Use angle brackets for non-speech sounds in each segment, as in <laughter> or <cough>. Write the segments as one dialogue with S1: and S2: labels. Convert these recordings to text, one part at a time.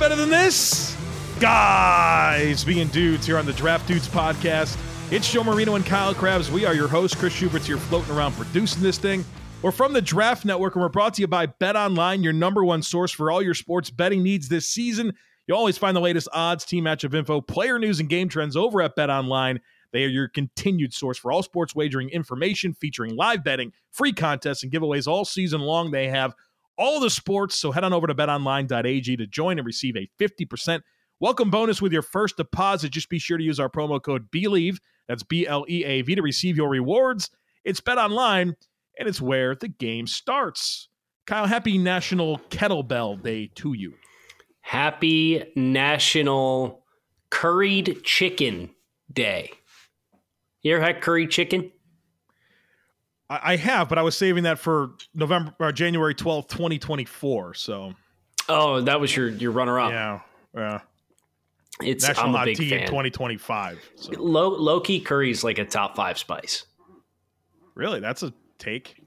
S1: Better than this? Guys, being dudes here on the Draft Dudes podcast. It's Joe Marino and Kyle Crabbs. We are your hosts. Chris Schubert's here floating around producing this thing. We're from the Draft Network, and we're brought to you by Bet Online, your number one source for all your sports betting needs this season. You always find the latest odds, team matchup info, player news, and game trends over at Bet Online. They are your continued source for all sports wagering information, featuring live betting, free contests, and giveaways all season long. They have all the sports. So head on over to betonline.ag to join and receive a 50% welcome bonus with your first deposit. Just be sure to use our promo code BLEAV, that's B L E A V, to receive your rewards. It's BetOnline, and it's where the game starts. Kyle, happy National Kettlebell Day to you.
S2: Happy National Curried Chicken Day. You ever had curried chicken?
S1: I have, but I was saving that for November or January twelfth, twenty twenty four. So,
S2: oh, that was your your runner up.
S1: Yeah, yeah.
S2: It's
S1: National
S2: I'm a big
S1: tea
S2: fan.
S1: in twenty twenty five.
S2: Low low key curry's like a top five spice.
S1: Really, that's a take.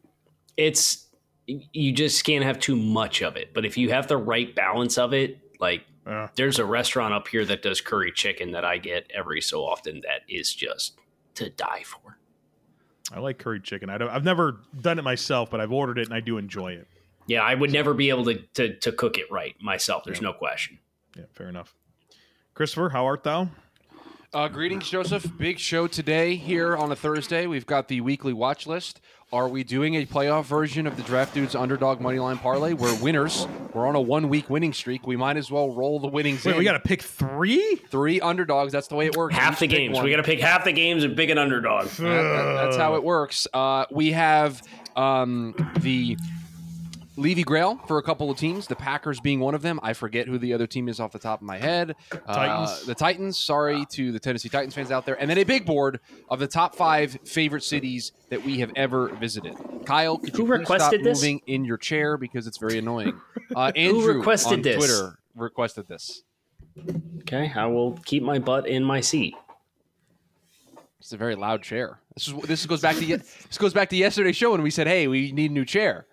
S2: It's you just can't have too much of it, but if you have the right balance of it, like
S1: Yeah.
S2: there's a restaurant up here that does curry chicken that I get every so often that is just to die for.
S1: I like curried chicken. I don't, I've never done it myself, but I've ordered it and I do enjoy it.
S2: Yeah, I would never be able to to, to cook it right myself. There's no question.
S1: Yeah, fair enough. Christopher, how art thou?
S3: Uh, greetings, Joseph. Big show today here on a Thursday. We've got the weekly watch list. Are we doing a playoff version of the Draft Dudes Underdog Moneyline Parlay? We're winners. We're on a one-week winning streak. We might as well roll the winnings
S1: Wait,
S3: in.
S1: we got to pick three?
S3: three underdogs. That's the way it works.
S2: Half
S3: Each
S2: the games.
S3: one.
S2: We got to pick half the games and pick an underdog.
S3: That- that- that's how it works. Uh, we have um, the Levy Grail for a couple of teams. The Packers being one of them. I forget who the other team is off the top of my head. Uh,
S1: Titans.
S3: the Titans. Sorry to the Tennessee Titans fans out there. And then a big board of the top five favorite cities that we have ever visited. Kyle, could
S2: Who
S3: you please
S2: requested
S3: stop
S2: this?
S3: moving in your chair because it's very annoying. <laughs> Uh, Andrew
S2: requested
S3: on
S2: this?
S3: Twitter requested this.
S2: Okay, I will keep my butt in my seat.
S3: It's a very loud chair. This is this goes back to this goes back to yesterday's show when we said, "Hey, we need a new chair."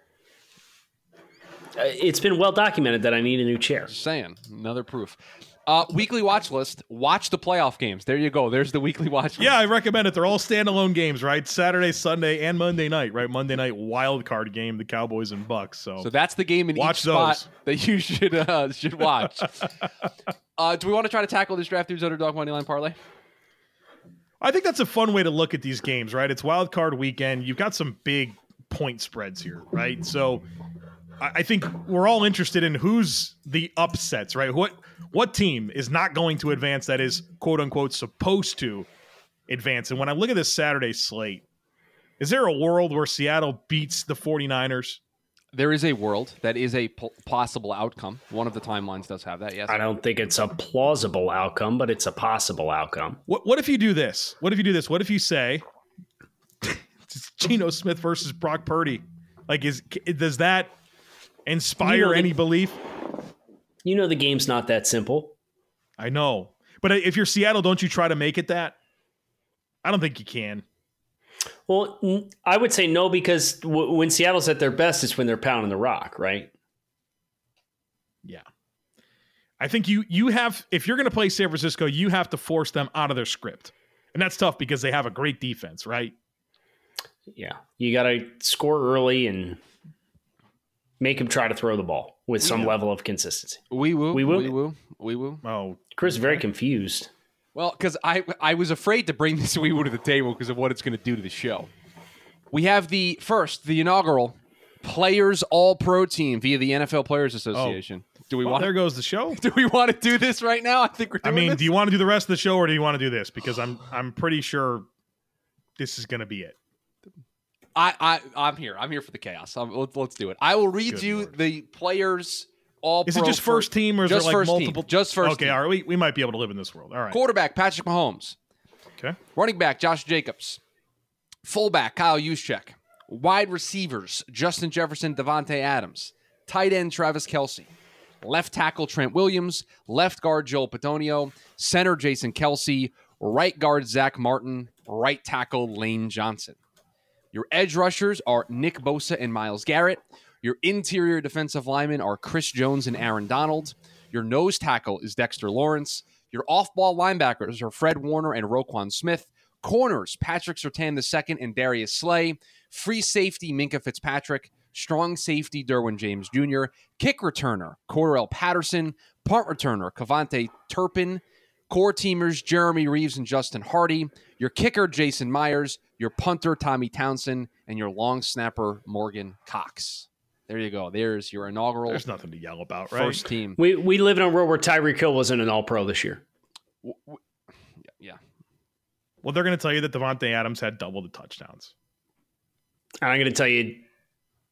S2: Uh, it's been well documented that I need a new chair.
S3: Just saying, another proof. Uh, weekly watch list. Watch the playoff games. There you go. There's the weekly watch list.
S1: Yeah, I recommend it. They're all standalone games, right? Saturday, Sunday, and Monday night, right? Monday night wild card game, the Cowboys and Bucks. So,
S3: So that's the game in
S1: Watch
S3: each spot
S1: those.
S3: that you should uh, <laughs> should watch. <laughs> uh, do we want to try to tackle this draft dudes underdog money line parlay?
S1: I think that's a fun way to look at these games, right? It's wild card weekend. You've got some big point spreads here, right? So I I think we're all interested in who's the upsets, right? What what team is not going to advance that is quote unquote supposed to advance? And when I look at this Saturday slate, is there a world where Seattle beats the 49ers?
S3: There is a world that is a p- possible outcome. One of the timelines does have that. Yes.
S2: I don't think it's a plausible outcome, but it's a possible outcome.
S1: What what if you do this? What if you do this? What if you say it's <laughs> Geno Smith versus Brock Purdy? Like is does that inspire
S2: You know,
S1: any
S2: the-
S1: belief?
S2: You know the game's not that simple.
S1: I know. But if you're Seattle, don't you try to make it that? I don't think you can.
S2: Well, I would say no because w- when Seattle's at their best, it's when they're pounding the rock, right?
S1: Yeah. I think you you have if you're going to play San Francisco, you have to force them out of their script. And that's tough because they have a great defense, right?
S2: Yeah, you got to score early and make him try to throw the ball with some level of consistency.
S3: We woo.
S2: We woo.
S3: We woo. We woo.
S1: Oh,
S2: Chris is very confused.
S3: Well, because I I was afraid to bring this <laughs> wee woo to the table because of what it's going to do to the show. We have the first, the inaugural Players All Pro team via the NFL Players Association. Oh. Do we
S1: Well,
S3: want?
S1: there goes the show. <laughs>
S3: Do we want to do this right now? I think we're
S1: I mean,
S3: this.
S1: do you want to do the rest of the show or do you want to do this? Because I'm I'm pretty sure this is going to be it.
S3: I, I I'm here. I'm here for the chaos. Um let's, let's do it. I will read
S1: Good
S3: you
S1: Lord.
S3: the players all.
S1: Is it just first team or is
S3: just
S1: there like
S3: first team.
S1: multiple?
S3: Just first
S1: Okay,
S3: team.
S1: all right. We, we might be able to live in this world. All right.
S3: Quarterback Patrick Mahomes.
S1: Okay.
S3: Running back Josh Jacobs. Fullback Kyle Juszczyk. Wide receivers Justin Jefferson, Davante Adams. Tight end Travis Kelce. Left tackle Trent Williams. Left guard Joel Bitonio. Center Jason Kelce. Right guard Zach Martin. Right tackle Lane Johnson. Your edge rushers are Nick Bosa and Myles Garrett. Your interior defensive linemen are Chris Jones and Aaron Donald. Your nose tackle is Dexter Lawrence. Your off ball linebackers are Fred Warner and Roquan Smith. Corners, Patrick Surtain II and Darius Slay. Free safety, Minkah Fitzpatrick. Strong safety, Derwin James Jr. Kick returner, Cordarrelle Patterson. Punt returner, KaVontae Turpin. Core teamers, Jeremy Reaves and Justin Hardy. Your kicker, Jason Myers. Your punter, Tommy Townsend. And your long snapper, Morgan Cox. There you go. There's your inaugural
S1: There's nothing to yell about, right?
S3: first team.
S2: We we live in a world where Tyreek Hill wasn't an All Pro this year.
S3: Yeah.
S1: Well, they're going to tell you that Davante Adams had double the touchdowns.
S2: And I'm going to tell you,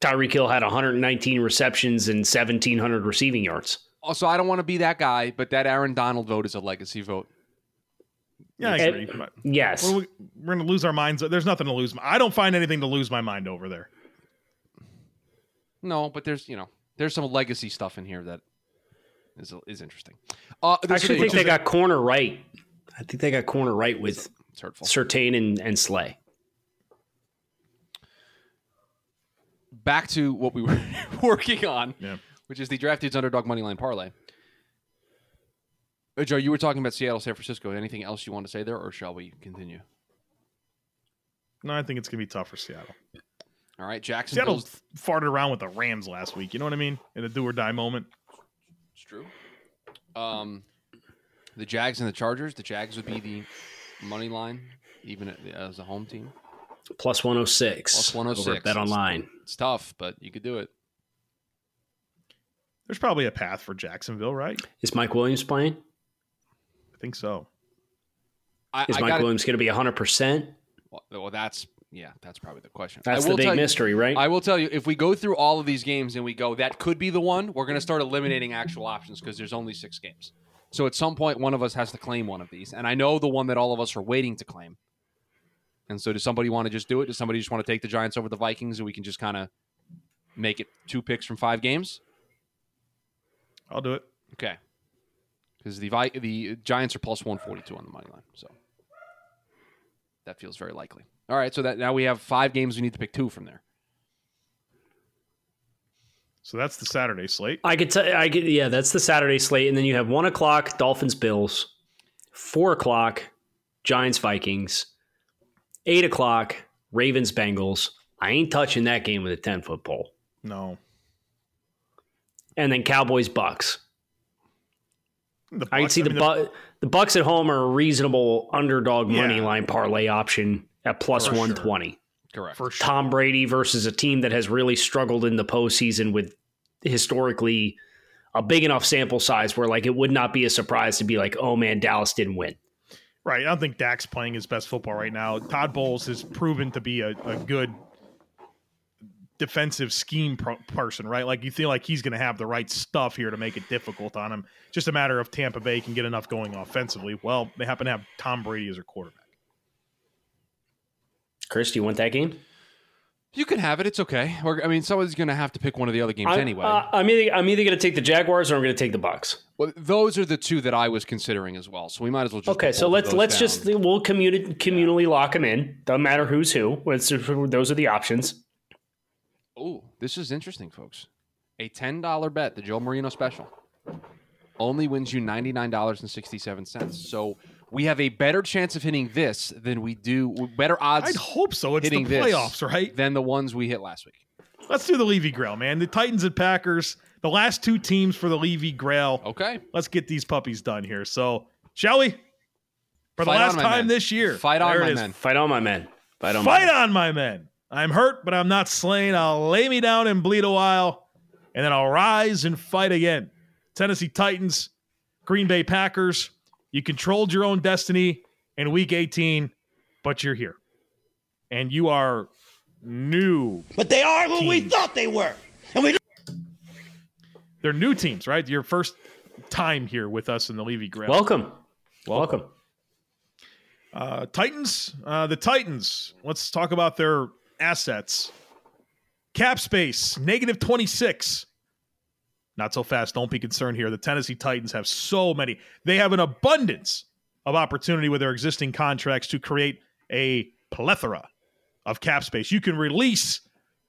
S2: Tyreek Hill had 119 receptions and 1,700 receiving yards.
S3: Also, I don't want to be that guy, but that Aaron Donald vote is a legacy vote.
S1: Yeah, I agree. but
S2: Yes.
S1: what are we, we're going to lose our minds. There's nothing to lose. I don't find anything to lose my mind over there.
S3: No, but there's you know there's some legacy stuff in here that is is interesting. Uh,
S2: I actually think they got corner right. I think they got corner right with
S3: it's hurtful.
S2: Surtain and, and Slay.
S3: Back to what we were <laughs> working on,
S1: Yeah.
S3: Which is the draft dudes underdog money line parlay. Uh, Joe, you were talking about Seattle, San Francisco. Anything else you want to say there, or shall we continue?
S1: No, I think it's going to be tough for Seattle.
S3: All right, Jackson.
S1: Seattle
S3: Jacksonville's
S1: farted around with the Rams last week. You know what I mean? In a do or die moment.
S3: It's true. Um, the Jags and the Chargers. The Jags would be the money line, even as a home team.
S2: Plus 106.
S3: Plus 106.
S2: Over Bet Online.
S3: It's tough, but you could do it.
S1: There's probably a path for Jacksonville, right?
S2: Is Mike Williams playing?
S1: I think so.
S3: I,
S2: Is
S3: I
S2: Mike
S3: gotta-
S2: Williams going to be 100%?
S3: Well, well, that's yeah, that's probably the question.
S2: That's
S3: I
S2: the big
S3: tell you-
S2: mystery, right?
S3: I will tell you, if we go through all of these games and we go, that could be the one, we're going to start eliminating actual options because there's only six games. So at some point, one of us has to claim one of these. And I know the one that all of us are waiting to claim. And so does somebody want to just do it? Does somebody just want to take the Giants over the Vikings and we can just kind of make it two picks from five games?
S1: I'll do it.
S3: Okay. Because the Vi- the Giants are plus 142 on the money line. So that feels very likely. All right. So that now we have five games. We need to pick two from there.
S1: So that's the Saturday slate.
S2: I could tell. I could. Yeah, that's the Saturday slate, and then you have one o'clock Dolphins Bills, four o'clock Giants Vikings, eight o'clock Ravens Bengals. I ain't touching that game with a ten foot pole.
S1: No.
S2: And then Cowboys Bucks.
S1: The
S2: I can see the
S1: mean,
S2: Bu- the Bucks at home are a reasonable underdog money line parlay option at plus
S1: For sure.
S2: one twenty.
S3: Correct.
S1: for sure.
S2: Tom Brady versus a team that has really struggled in the postseason with historically a big enough sample size where like it would not be a surprise to be like, oh man, Dallas didn't win.
S1: Right. I don't think Dak's playing his best football right now. Todd Bowles has proven to be a, a good defensive scheme pro- person, right? Like you feel like he's going to have the right stuff here to make it difficult on him. Just a matter of Tampa Bay can get enough going offensively. Well, they happen to have Tom Brady as their quarterback.
S2: Chris, do you want that game?
S3: You can have it. It's okay. Or, I mean, someone's going to have to pick one of the other games
S2: I-
S3: anyway.
S2: uh, I'm either I'm either going to take the Jaguars or I'm going to take the Bucks.
S3: well, those are the two that I was considering as well. So we might as well just
S2: Okay, so let's let's
S3: down.
S2: just we'll communi- communally lock them in. Doesn't matter who's who. Those are the options.
S3: Oh, this is interesting, folks. A ten dollar bet, the Joe Marino special, only wins you ninety nine dollars and sixty seven cents. So we have a better chance of hitting this than we do better odds
S1: I'd hope so. It's the
S3: hitting this
S1: playoffs, right?
S3: than the ones we hit last week.
S1: Let's do the Levy Grail, man. The Titans and Packers, the last two teams for the Levy Grail.
S3: Okay,
S1: Let's get these puppies done here. So, shall we? For the
S3: Fight on,
S1: last
S3: my
S1: time
S3: men.
S1: this year.
S3: Fight on,
S1: There
S3: my men.
S2: Fight on, my men. Fight on, my
S1: Fight
S2: men.
S1: on, my men. I'm hurt, but I'm not slain. I'll lay me down and bleed a while, and then I'll rise and fight again. Tennessee Titans, Green Bay Packers. You controlled your own destiny in week 18, but you're here. And you are new.
S4: But they are who we thought they were. And we
S1: They're new teams, right? Your first time here with us in the Levy Grail.
S2: Welcome. Welcome.
S1: Uh, Titans, uh, the Titans. Let's talk about their assets. Cap space, negative 26. Not so fast. Don't be concerned here. The Tennessee Titans have so many. They have an abundance of opportunity with their existing contracts to create a plethora of cap space. You can release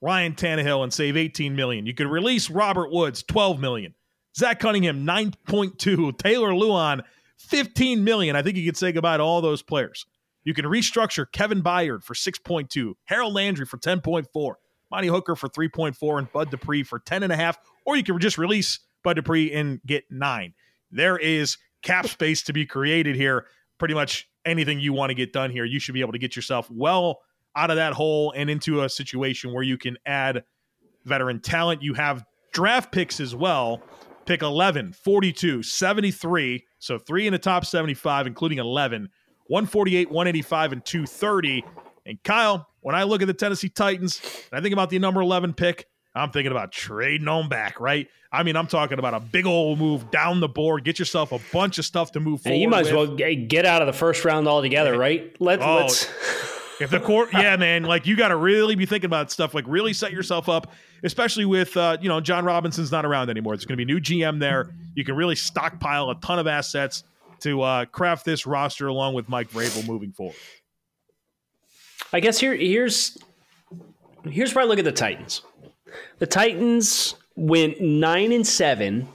S1: Ryan Tannehill and save 18 million. You can release Robert Woods, 12 million. Zach Cunningham, 9.2. Taylor Lewan, 15 million. I think you could say goodbye to all those players. You can restructure Kevin Byard for 6.2, Harold Landry for 10.4, Amani Hooker for 3.4, and Bud Dupree for 10.5. Or you can just release Bud Dupree and get nine. There is cap space to be created here. Pretty much anything you want to get done here, you should be able to get yourself well out of that hole and into a situation where you can add veteran talent. You have draft picks as well. Pick 11, 42, 73. So three in the top 75, including 11, 148, 185, and 230. And Kyle, when I look at the Tennessee Titans and I think about the number 11 pick, I'm thinking about trading them back, right? I mean, I'm talking about a big old move down the board. Get yourself a bunch of stuff to move forward.
S2: And you might as well get out of the first round altogether, right? Let,
S1: Oh,
S2: Let's.
S1: If the court, <laughs> yeah, man, like you got to really be thinking about stuff, like really set yourself up, especially with, uh, you know, Jon Robinson's not around anymore. There's going to be a new GM there. You can really stockpile a ton of assets to uh, craft this roster along with Mike Vrabel moving forward.
S2: I guess here here's here's where I look at the Titans. The Titans went nine and seven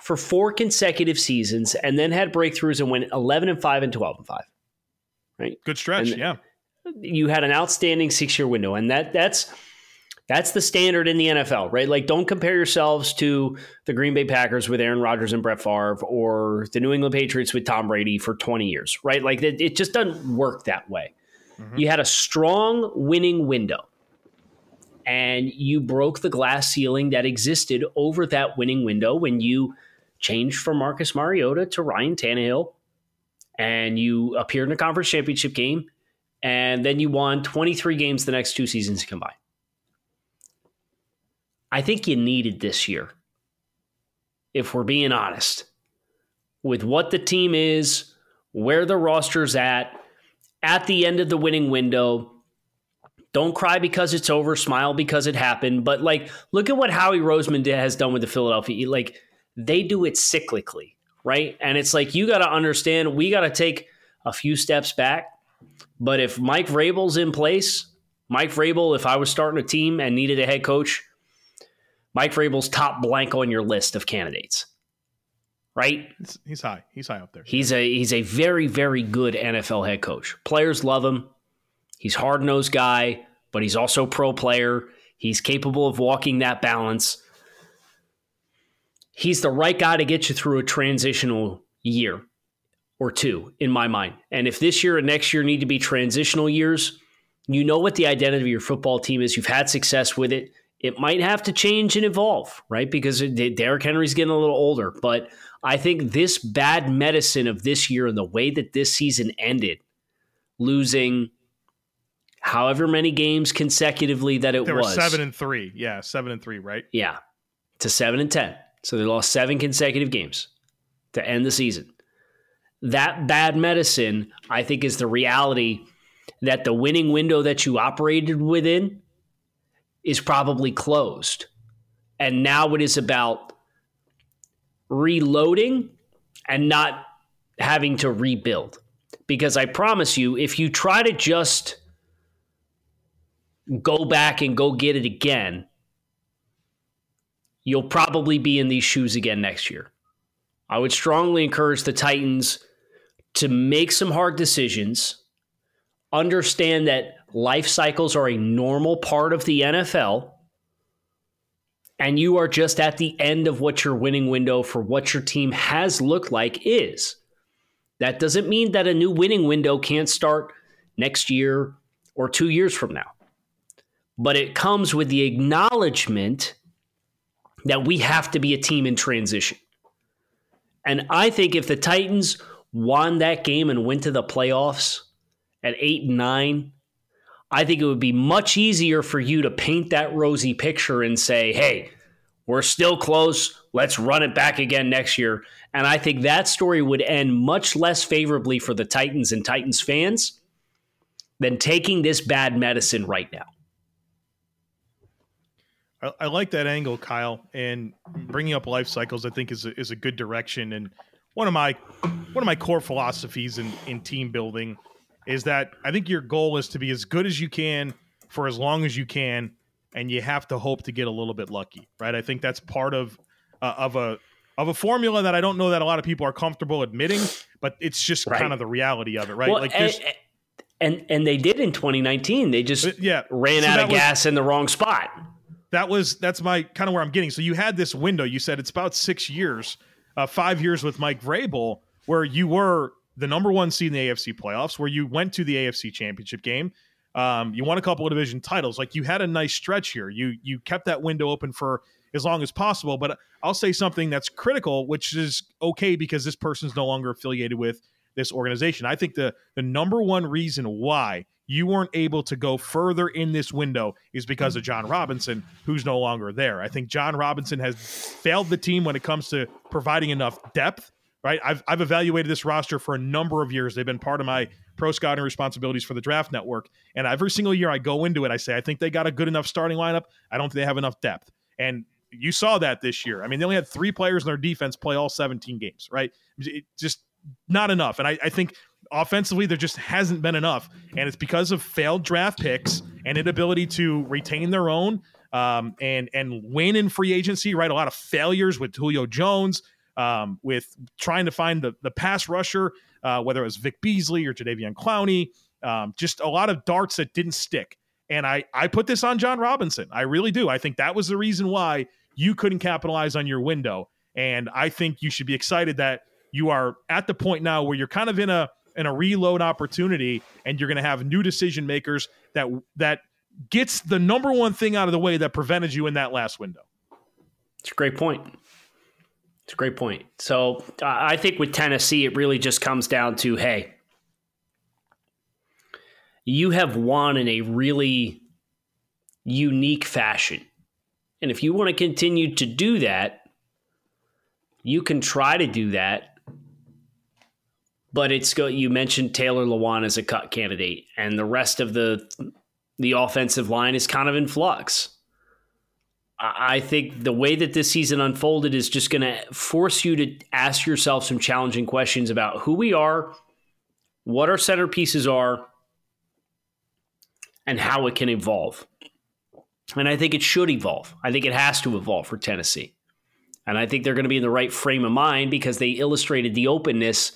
S2: for four consecutive seasons, and then had breakthroughs and went eleven and five and twelve and five.
S1: Right, Good stretch,
S2: And-
S1: yeah.
S2: You had an outstanding six year window, and that that's that's the standard in the NFL, right? Like, don't compare yourselves to the Green Bay Packers with Aaron Rodgers and Brett Favre, or the New England Patriots with Tom Brady for twenty years, right? Like, it, it just doesn't work that way. Mm-hmm. You had a strong winning window, and you broke the glass ceiling that existed over that winning window when you changed from Marcus Mariota to Ryan Tannehill, and you appeared in a conference championship game, and then you won 23 games the next two seasons combined. I think you needed this year, if we're being honest, with what the team is, where the roster's at, at the end of the winning window. Don't cry because it's over, smile because it happened. But like, look at what Howie Roseman did, has done with the Philadelphia. Like, they do it cyclically, right? And it's like you got to understand we got to take a few steps back. But if Mike Vrabel's in place, Mike Vrabel, if I was starting a team and needed a head coach, Mike Vrabel's top blank on your list of candidates, right?
S1: He's, high. He's high up there.
S2: He's a he's a very very good NFL head coach. Players love him. He's hard nosed guy, but he's also pro player. He's capable of walking that balance. He's the right guy to get you through a transitional year or two, in my mind. And if this year and next year need to be transitional years, you know what the identity of your football team is. You've had success with it. It might have to change and evolve, right? Because Derrick Henry's getting a little older. But I think this bad medicine of this year and the way that this season ended, losing however many games consecutively that it
S1: They were
S2: was.
S1: seven and three. Yeah, seven and three, right?
S2: Yeah, to seven and ten. So they lost seven consecutive games to end the season. That bad medicine, I think, is the reality that the winning window that you operated within is probably closed. And now it is about reloading and not having to rebuild. Because I promise you, if you try to just go back and go get it again, you'll probably be in these shoes again next year. I would strongly encourage the Titans to make some hard decisions, understand that life cycles are a normal part of the NFL, and you are just at the end of what your winning window for what your team has looked like is. That doesn't mean that a new winning window can't start next year or two years from now. But it comes with the acknowledgement that we have to be a team in transition. And I think if the Titans won that game and went to the playoffs at eight and nine, I think it would be much easier for you to paint that rosy picture and say, hey, we're still close. Let's run it back again next year. And I think that story would end much less favorably for the Titans and Titans fans than taking this bad medicine right now.
S1: I, like that angle, Kyle, and bringing up life cycles. I think is a, is a good direction. And one of my one of my core philosophies in in team building is that I think your goal is to be as good as you can for as long as you can, and you have to hope to get a little bit lucky, right? I think that's part of uh, of a of a formula that I don't know that a lot of people are comfortable admitting, but it's just
S2: Right.
S1: kind of the reality of it, right?
S2: Well,
S1: like
S2: and, and and they did in 2019. They just
S1: Uh, yeah,
S2: ran
S1: so
S2: out of
S1: was-
S2: gas in the wrong spot.
S1: that was that's my kind of where I'm getting. So you had this window. You said it's about six years, uh, five years with Mike Vrabel, where you were the number one seed in the AFC playoffs, where you went to the AFC Championship game. Um, you won a couple of division titles. Like you had a nice stretch here. You you kept that window open for as long as possible. But I'll say something that's critical, which is okay because this person's no longer affiliated with this organization. I think the the number one reason why you weren't able to go further in this window is because of Jon Robinson, who's no longer there. I think Jon Robinson has failed the team when it comes to providing enough depth. Right, I've I've evaluated this roster for a number of years. They've been part of my pro scouting responsibilities for the Draft Network, and every single year I go into it, I say I think they got a good enough starting lineup. I don't think they have enough depth, and you saw that this year. I mean, they only had three players in their defense play all 17 games. Right, it just not enough. And I, I think offensively there just hasn't been enough, and it's because of failed draft picks and inability to retain their own um, and and win in free agency. Right, a lot of failures with Julio Jones, um, with trying to find the the pass rusher, uh, whether it was Vic Beasley or Jadeveon Clowney. Um, just a lot of darts that didn't stick. And I I put this on Jon Robinson. I really do. I think that was the reason why you couldn't capitalize on your window. And I think you should be excited that you are at the point now where you're kind of in a in a reload opportunity and you're going to have new decision makers that that gets the number one thing out of the way that prevented you in that last window.
S2: It's a great point. It's a great point. So I I think with Tennessee, it really just comes down to hey, you have won in a really unique fashion. And if you want to continue to do that, you can try to do that. But it's you mentioned Taylor Lewan as a cut candidate, and the rest of the the offensive line is kind of in flux. I think the way that this season unfolded is just going to force you to ask yourself some challenging questions about who we are, what our centerpieces are, and how it can evolve. And I think it should evolve. I think it has to evolve for Tennessee. And I think they're going to be in the right frame of mind because they illustrated the openness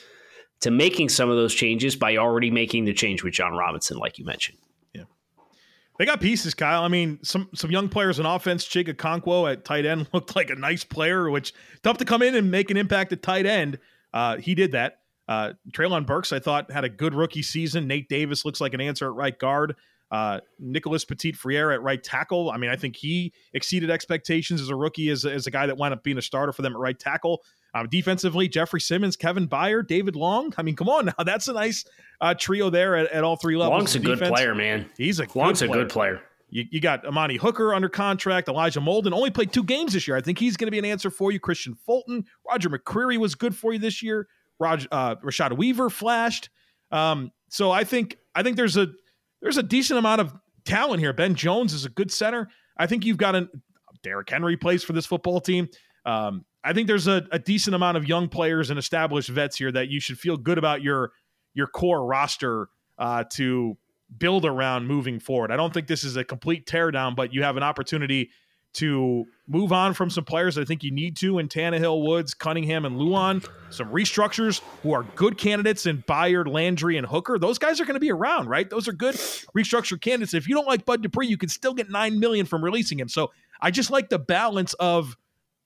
S2: to making some of those changes by already making the change with Jon Robinson, like you mentioned.
S1: They got pieces, Kyle. I mean, some some young players on offense. Chig Okonkwo at tight end <laughs> looked like a nice player, which tough to come in and make an impact at tight end. Uh, he did that. Uh, Treylon Burks, I thought, had a good rookie season. Nate Davis looks like an answer at right guard. Uh, Nicholas Petit-Frere at right tackle. I mean, I think he exceeded expectations as a rookie, as, as a guy that wound up being a starter for them at right tackle. Um, defensively, Jeffrey Simmons, Kevin Byard, David Long. I mean, come on now. That's a nice uh, trio there at, at all three levels.
S2: Long's a
S1: of
S2: good
S1: defense.
S2: player, man.
S1: He's a
S2: Long's
S1: good
S2: a
S1: player.
S2: good player.
S1: You, you got Amani Hooker under contract. Elijah Molden only played two games this year. I think he's going to be an answer for you. Kristian Fulton, Roger McCreary was good for you this year. Roger uh, Rashad Weaver flashed. Um, so I think I think there's a there's a decent amount of talent here. Ben Jones is a good center. I think you've got an Derrick Henry plays for this football team. Um, I think there's a, a decent amount of young players and established vets here that you should feel good about your your core roster uh, to build around moving forward. I don't think this is a complete teardown, but you have an opportunity to move on from some players I think you need to in Tannehill, Woods, Cunningham, and Lewan. Some restructures who are good candidates in Byard, Landry, and Hooker. Those guys are going to be around, right? Those are good restructured candidates. If you don't like Bud Dupree, you can still get nine million from releasing him. So I just like the balance of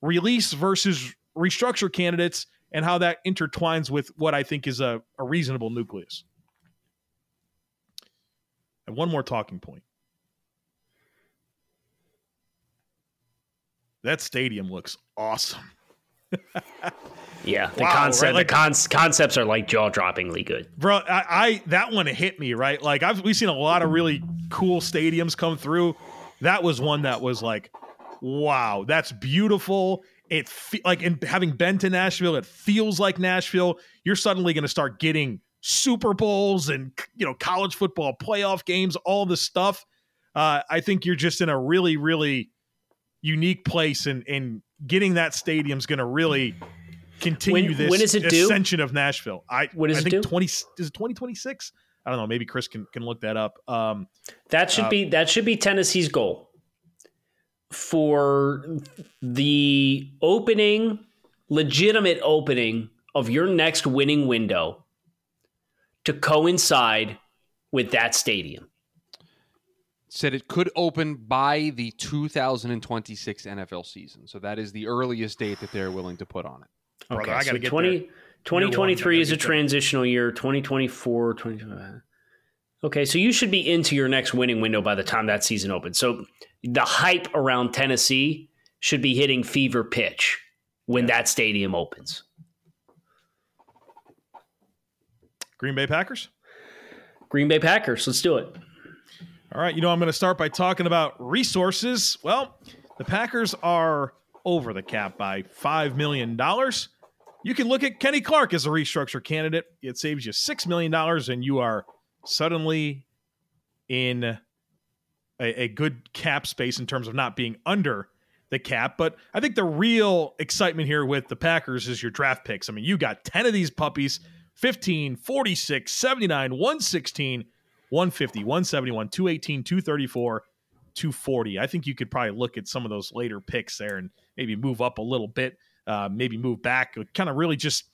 S1: release versus restructure candidates and how that intertwines with what I think is a, a reasonable nucleus. And one more talking point. That stadium looks awesome. <laughs>
S2: Yeah, the
S1: Wow,
S2: concept
S1: right? Like-
S2: the concepts are like jaw droppingly good.
S1: bro I, I that one hit me right like i've we've seen a lot of really cool stadiums come through that was one that was like wow that's beautiful. It fe- like and having been to nashville it feels like nashville. You're suddenly going to start getting super bowls and you know college football playoff games all this stuff. Uh, i think you're just in a really really unique place and and getting that stadium's going to really continue
S2: When-
S1: this
S2: when is it due?
S1: ascension of nashville. I
S2: When is
S1: I
S2: it
S1: think
S2: due?
S1: 20 is it 2026 i don't know maybe chris can, can look that up. Um
S2: That should
S1: Uh,
S2: be that should be Tennessee's goal for the opening, legitimate opening of your next winning window to coincide with that stadium.
S3: Said it could open by the 2026 NFL season. So that is the earliest date that they're willing to put on it.
S1: Brother, I gotta
S2: so
S1: get
S2: 20,
S1: there.
S2: 2023
S1: Year one, I
S2: is a
S1: gotta get there.
S2: transitional year. 2024, 2025. Okay, so you should be into your next winning window by the time that season opens. So the hype around Tennessee should be hitting fever pitch when that stadium opens.
S1: green bay packers
S2: Green Bay Packers, let's do it.
S1: All right, you know, I'm going to start by talking about resources. Well, the Packers are over the cap by $5 million. You can look at Kenny Clark as a restructure candidate. It saves you $6 million, and you are suddenly in a, a good cap space in terms of not being under the cap. But I think the real excitement here with the Packers is your draft picks. I mean, you got 10 of these puppies 15, 46, 79, 116. 150, 171, 218, 234, 240. I think you could probably look at some of those later picks there and maybe move up a little bit, uh, maybe move back, kind of really just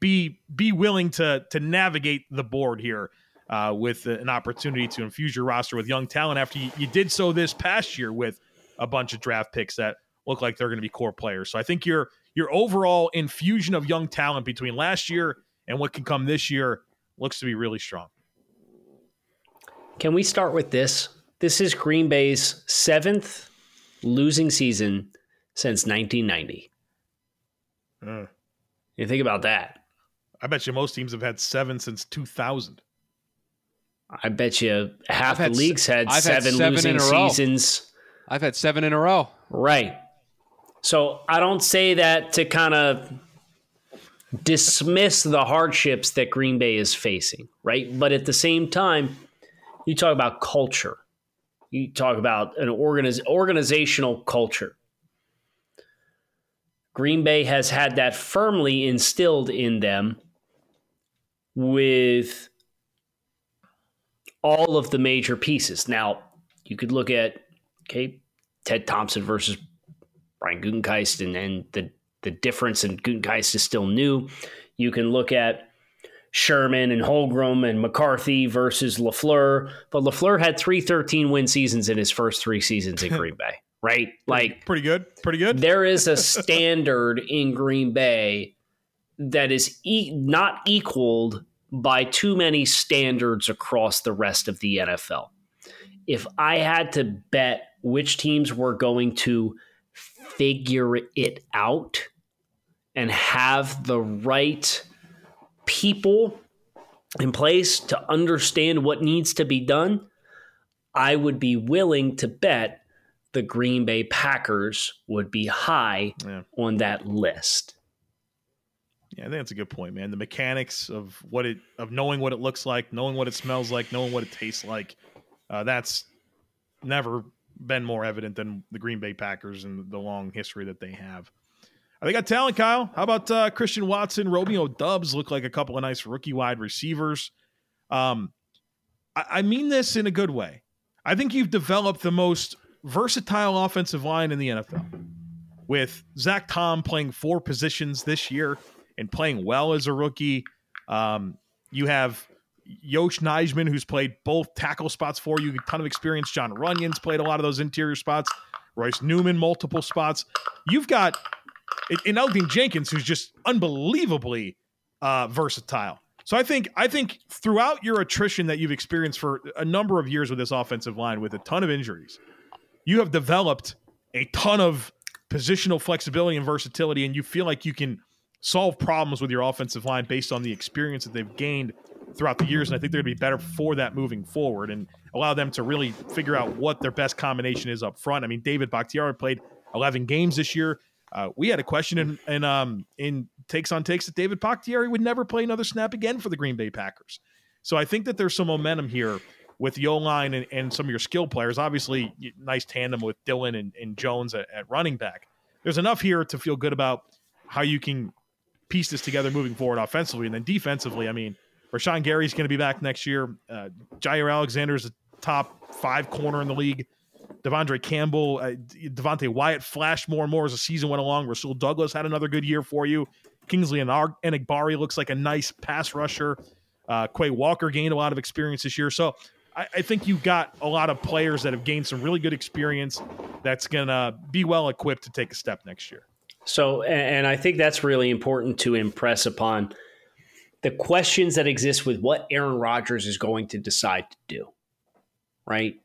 S1: be be willing to to navigate the board here uh, with an opportunity to infuse your roster with young talent after you, you did so this past year with a bunch of draft picks that look like they're going to be core players. So I think your your overall infusion of young talent between last year and what can come this year looks to be really strong.
S2: Can we start with this? This is Green Bay's seventh losing season since 1990.
S1: Uh,
S2: You think about that.
S1: I bet you most teams have had seven since 2000.
S2: I bet you half the leagues had
S3: I've had
S2: seven,
S3: seven
S2: losing
S3: in a row.
S2: seasons.
S3: I've had seven in a row.
S2: Right. So I don't say that to kind of dismiss the hardships that Green Bay is facing, right? But at the same time, you talk about culture. You talk about an organiz- organizational culture. Green Bay has had that firmly instilled in them with all of the major pieces. Now, you could look at okay, Ted Thompson versus Brian Gutekunst, and then the the difference and Gutekunst is still new. You can look at Sherman and Holmgren and McCarthy versus LaFleur, but LaFleur had three 13 win seasons in his first three seasons in <laughs> Green Bay, right? Like
S1: Pretty good. Pretty good.
S2: there is a <laughs> standard in Green Bay that is e- not equaled by too many standards across the rest of the NFL. If I had to bet which teams were going to figure it out and have the right people in place to understand what needs to be done, I would be willing to bet the Green Bay Packers would be high
S1: Yeah.
S2: on that list.
S1: Yeah, I think that's a good point, man. The mechanics of what it of knowing what it looks like, knowing what it smells like, knowing what it tastes like. Uh, that's never been more evident than the Green Bay Packers and the long history that they have. Uh, They got talent, Kyle. How about uh, Christian Watson, Romeo Doubs look like a couple of nice rookie wide receivers. Um, I, I mean this in a good way. I think you've developed the most versatile offensive line in the NFL with Zach Tom playing four positions this year and playing well as a rookie. Um, you have Yosh Nijman, who's played both tackle spots for you, a ton of experience. Jon Runyan's played a lot of those interior spots. Royce Newman, multiple spots. You've got and Elgton Jenkins, who's just unbelievably uh, versatile. So I think I think throughout your attrition that you've experienced for a number of years with this offensive line, with a ton of injuries, you have developed a ton of positional flexibility and versatility, and you feel like you can solve problems with your offensive line based on the experience that they've gained throughout the years. And I think they're going to be better for that moving forward and allow them to really figure out what their best combination is up front. I mean, David Bakhtiari played 11 games this year. Uh, we had a question in, in um in takes on takes that David Bakhtiari would never play another snap again for the Green Bay Packers. So I think that there's some momentum here with the O line and, and some of your skill players. Obviously, nice tandem with Dillon and, and Jones at, at running back. There's enough here to feel good about how you can piece this together moving forward offensively. And then defensively, I mean, Rashan Gary's going to be back next year. Uh, Jaire Alexander is a top five corner in the league. Devondre Campbell, uh, Devonte Wyatt flashed more and more as the season went along. Rasul Douglas had another good year for you. Kingsley and Enagbare looks like a nice pass rusher. Uh, Quay Walker gained a lot of experience this year. So I, I think you got a lot of players that have gained some really good experience that's going to be well equipped to take a step next year.
S2: So, and I think that's really important to impress upon the questions that exist with what Aaron Rodgers is going to decide to do, right?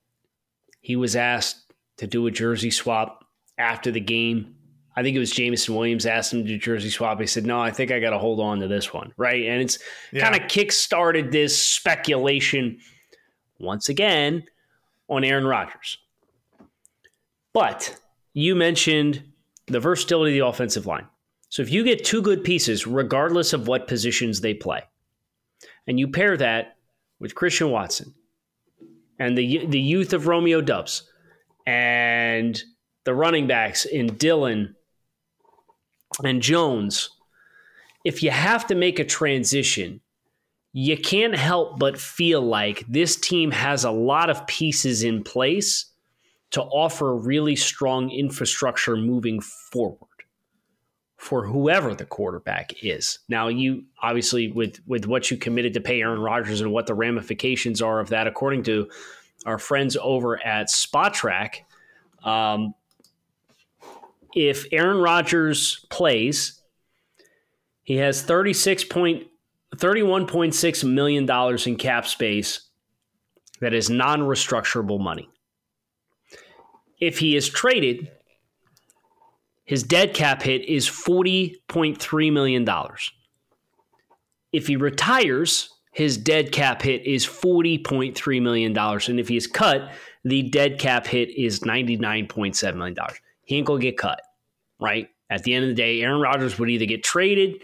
S2: He was asked to do a jersey swap after the game. I think it was Jameson Williams asked him to do jersey swap. He said, "No, I think I got to hold on to this one." Right, and it's yeah. kind of kick-started this speculation once again on Aaron Rodgers. But you mentioned the versatility of the offensive line. So if you get two good pieces, regardless of what positions they play, and you pair that with Christian Watson and the the youth of Romeo Doubs and the running backs in Dillon and Jones, if you have to make a transition, you can't help but feel like this team has a lot of pieces in place to offer really strong infrastructure moving forward for whoever the quarterback is. Now, you obviously with with what you committed to pay Aaron Rodgers and what the ramifications are of that, according to our friends over at Spotrac, um, if Aaron Rodgers plays, he has thirty six point thirty one point six million dollars in cap space that is non restructurable money. If he is traded, his dead cap hit is $40.3 million. If he retires, his dead cap hit is $40.3 million. And if he is cut, the dead cap hit is $99.7 million. He ain't going to get cut, right? At the end of the day, Aaron Rodgers would either get traded,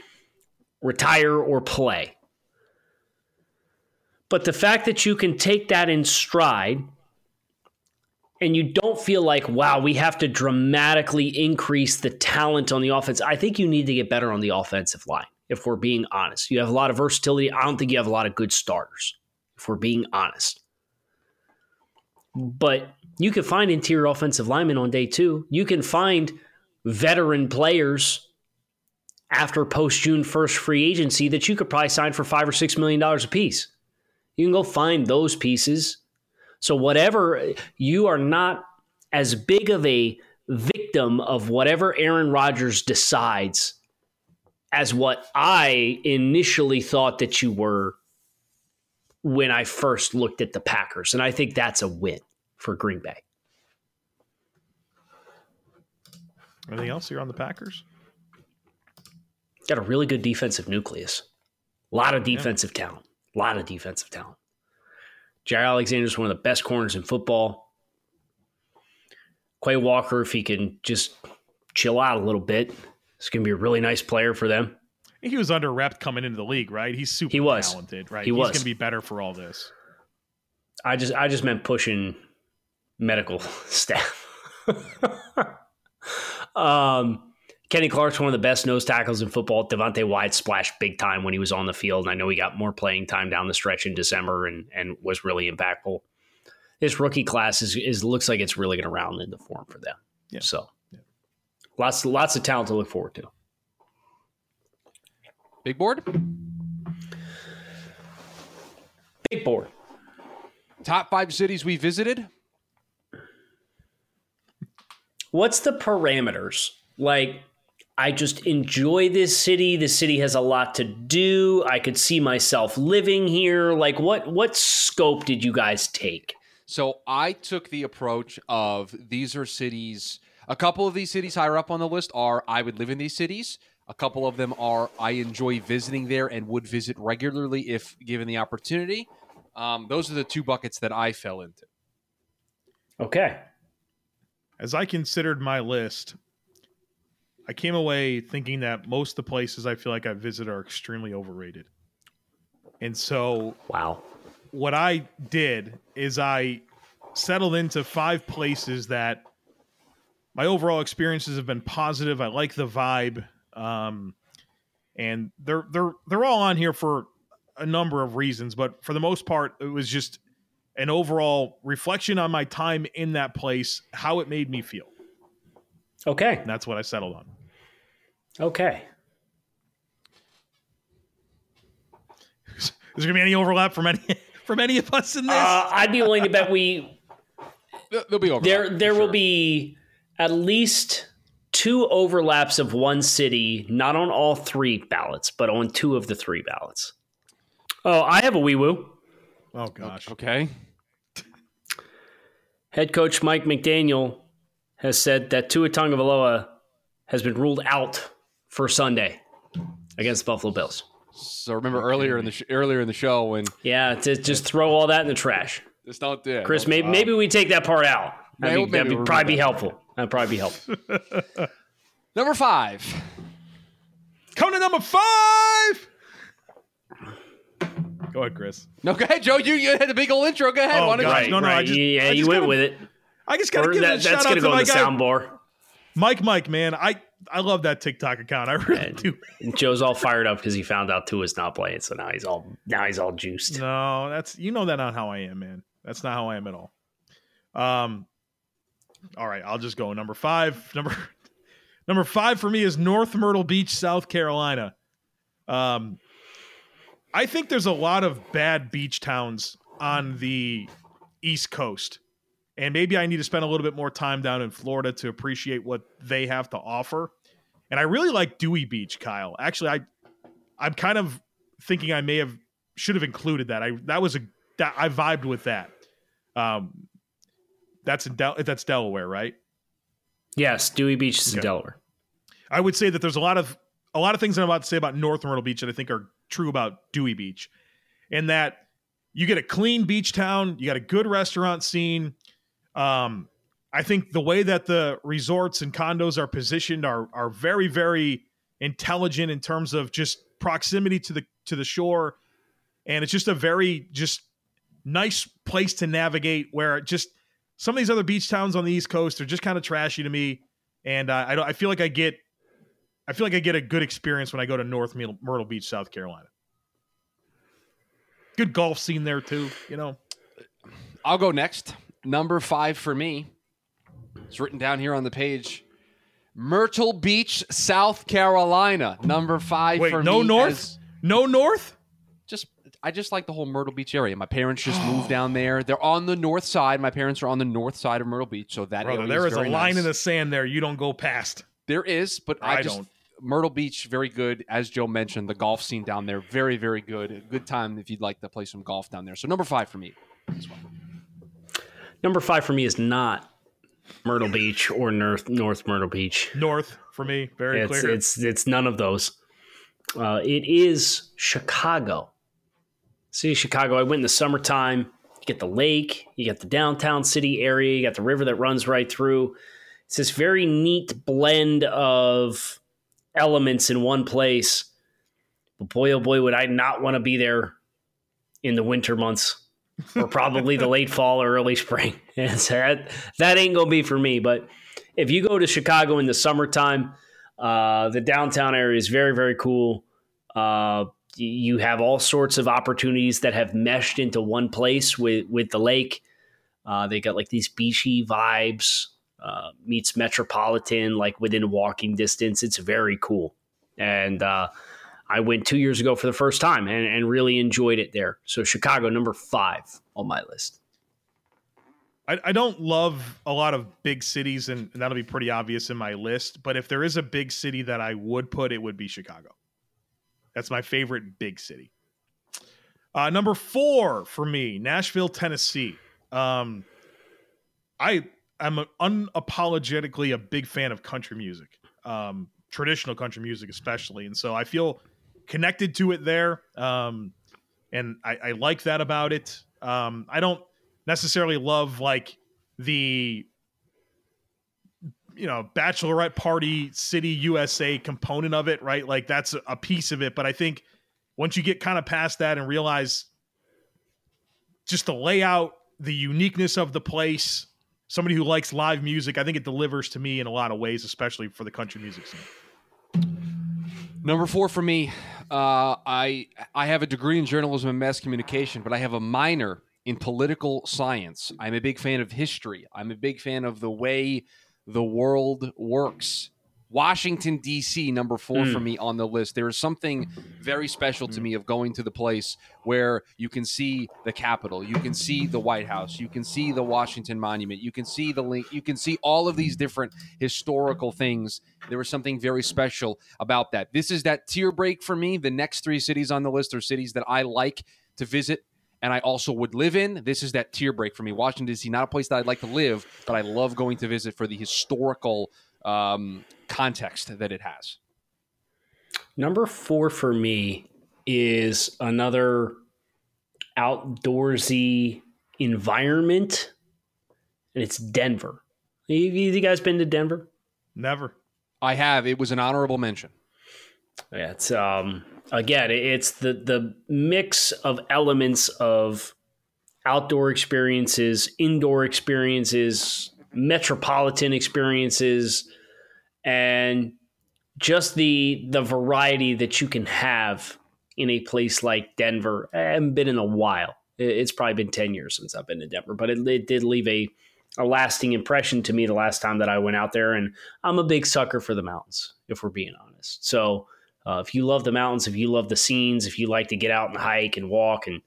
S2: retire, or play. But the fact that you can take that in stride and you don't feel like, wow, we have to dramatically increase the talent on the offense. I think you need to get better on the offensive line, if we're being honest. You have a lot of versatility. I don't think you have a lot of good starters, if we're being honest. But you can find interior offensive linemen on day two. You can find veteran players after post June 1st free agency that you could probably sign for five or six million dollars a piece. You can go find those pieces so, whatever you are not as big of a victim of whatever Aaron Rodgers decides as what I initially thought that you were when I first looked at the Packers. And I think that's a win for Green Bay.
S1: Anything else here on the Packers?
S2: Got a really good defensive nucleus. A lot of defensive yeah. talent. A lot of defensive talent. Jaire Alexander is one of the best corners in football. Quay Walker, if he can just chill out a little bit, it's going to be a really nice player for them.
S1: He was under rep coming into the league, right? He's super he was. talented, right?
S2: He
S1: He's
S2: was.
S1: going to be better for all this.
S2: I just, I just meant pushing medical <laughs> staff. <laughs> um, Kenny Clark's one of the best nose tackles in football. Devonte Wyatt splashed big time when he was on the field. And I know he got more playing time down the stretch in December and, and was really impactful. This rookie class is, is looks like it's really going to round into form for them. Yeah. So yeah. lots lots of talent to look forward to.
S3: Big board.
S2: Big board.
S3: Top five cities we visited.
S2: What's the parameters? Like I just enjoy this city. The city has a lot to do. I could see myself living here. Like what what scope did you guys take?
S3: So I took the approach of these are cities a couple of these cities higher up on the list are I would live in these cities. A couple of them are I enjoy visiting there and would visit regularly if given the opportunity. Um, those are the two buckets that I fell into.
S2: Okay.
S1: As I considered my list, I came away thinking that most of the places I feel like I visit are extremely overrated. And so
S2: Wow.
S1: what I did is I settled into five places that my overall experiences have been positive. I like the vibe, um, and they're they're they're all on here for a number of reasons, but for the most part, it was just an overall reflection on my time in that place, how it made me feel,
S2: Okay.
S1: and that's what I settled on.
S2: Okay.
S1: Is there gonna be any overlap from any <laughs> from any of us in this?
S2: Uh, I'd be willing to bet we
S3: Th- They'll be over.
S2: there there will be at least two overlaps of one city, not on all three ballots, but on two of the three ballots. Oh, I have a wee woo.
S1: oh gosh,
S3: Okay.
S2: Head coach Mike McDaniel has said that Tua Tagovailoa has been ruled out for Sunday against the Buffalo Bills.
S3: So remember earlier in the sh- earlier in the show when
S2: Yeah, to just throw all that in the trash.
S3: it's not there.
S2: Chris, maybe maybe we take that part out. That'd,
S3: Maybe-
S2: be, that'd
S3: maybe
S2: be- probably be helpful. That'd probably be helpful. <laughs>
S3: number five.
S1: come to number five. Go ahead, Chris.
S3: No, go ahead, Joe, you, you had a big old intro. Go ahead.
S1: Oh,
S3: Why
S1: gosh.
S2: right,
S1: No, no, I
S2: right.
S1: just-
S2: yeah,
S1: I
S2: you went
S1: gotta-
S2: with it.
S1: I just gotta give
S2: that-
S1: a shout out
S2: going
S1: to
S2: to go
S1: my
S2: in the
S1: guy,
S2: soundbar.
S1: Mike, Mike, man, I I love that TikTok account. I really
S2: And-
S1: do.
S2: Joe's all fired up because he found out Tua's not playing, so now he's all now he's all juiced.
S1: No, that's you know that not how I am, man. That's not how I am at all. Um, all right, I'll just go number five. Number <laughs> number five for me is North Myrtle Beach, South Carolina. Um, I think there's a lot of bad beach towns on the East Coast, and maybe I need to spend a little bit more time down in Florida to appreciate what they have to offer. And I really like Dewey Beach, Kyle. Actually, I I'm kind of thinking I may have should have included that. I that was a that I vibed with that. Um, that's in Del- that's Delaware, right?
S2: Yes, Dewey Beach is in Delaware.
S1: I would say that there's a lot of a lot of things I'm about to say about North Myrtle Beach that I think are true about Dewey Beach, and that you get a clean beach town, you got a good restaurant scene. Um, I think the way that the resorts and condos are positioned are are very very intelligent in terms of just proximity to the to the shore, and it's just a very just nice place to navigate. Where just some of these other beach towns on the East Coast are just kind of trashy to me, and uh, I don't. I feel like I get, I feel like I get a good experience when I go to North Myrtle Beach, South Carolina. Good golf scene there too. You know,
S3: I'll go next. Number five for me. It's written down here on the page. Myrtle Beach, South Carolina. Number five
S1: wait,
S3: for
S1: no
S3: me.
S1: north,
S3: as-
S1: no north.
S3: just I just like the whole Myrtle Beach area. My parents just moved down there. They're on the north side. My parents are on the north side of Myrtle Beach, so that
S1: Brother, there is a
S3: very
S1: line
S3: nice.
S1: in the sand there you don't go past.
S3: There is, but I,
S1: I
S3: just
S1: don't.
S3: Myrtle Beach very good. As Joe mentioned, the golf scene down there very very good. A good time if you'd like to play some golf down there. So number five for me.
S2: Number five for me is not Myrtle Beach or North North Myrtle Beach.
S1: North for me, very
S2: It's
S1: clear.
S2: it's it's none of those. Uh, it is Chicago. See, Chicago. I went in the summertime. You get the lake, you get the downtown city area, you got the river that runs right through. It's this very neat blend of elements in one place. But boy, oh boy, would I not want to be there in the winter months or probably the late fall or early spring. <laughs> That that ain't gonna be for me. But if you go to Chicago in the summertime, uh, the downtown area is very very cool. Uh, you have all sorts of opportunities that have meshed into one place with with the lake. Uh, they got like these beachy vibes. Uh, meets metropolitan like within walking distance. It's very cool, and uh, I went two years ago for the first time and, and really enjoyed it there. So Chicago, number five on my list.
S1: I, I don't love a lot of big cities, and that'll be pretty obvious in my list. But if there is a big city that I would put, it would be Chicago. That's my favorite big city. Uh, number four for me, Nashville, Tennessee. Um, I am unapologetically a big fan of country music. Um, traditional country music, especially. And so I feel connected to it there. Um, and I, I like that about it. Um, I don't necessarily love like the you know bachelorette party city usa component of it right like that's a piece of it but i think once you get kind of past that and realize just the layout the uniqueness of the place somebody who likes live music i think it delivers to me in a lot of ways especially for the country music scene
S3: Number four for me, uh, I I have a degree in journalism and mass communication, but I have a minor in political science. I'm a big fan of history. I'm a big fan of the way the world works. Washington D.C. number four for hmm. me on the list. There is something very special to hmm. me of going to the place where you can see the Capitol, you can see the White House, you can see the Washington Monument, you can see the link, you can see all of these different historical things. There was something very special about that. This is that tier break for me. The next three cities on the list are cities that I like to visit and I also would live in. This is that tier break for me. Washington D.C. not a place that I'd like to live, but I love going to visit for the historical um, context that it has.
S2: Number four for me is another outdoorsy environment, and it's Denver. Have you guys been to Denver?
S1: never
S3: I have. It was an honorable mention.
S2: Yeah, it's um again, it's the the mix of elements of outdoor experiences, indoor experiences, metropolitan experiences, and just the the variety that you can have in a place like Denver. I haven't been in a while. It's probably been ten years since I've been to Denver, but it, it did leave a a lasting impression to me the last time that I went out there. And I'm a big sucker for the mountains, if we're being honest. So uh, if you love the mountains, if you love the scenes, if you like to get out and hike and walk and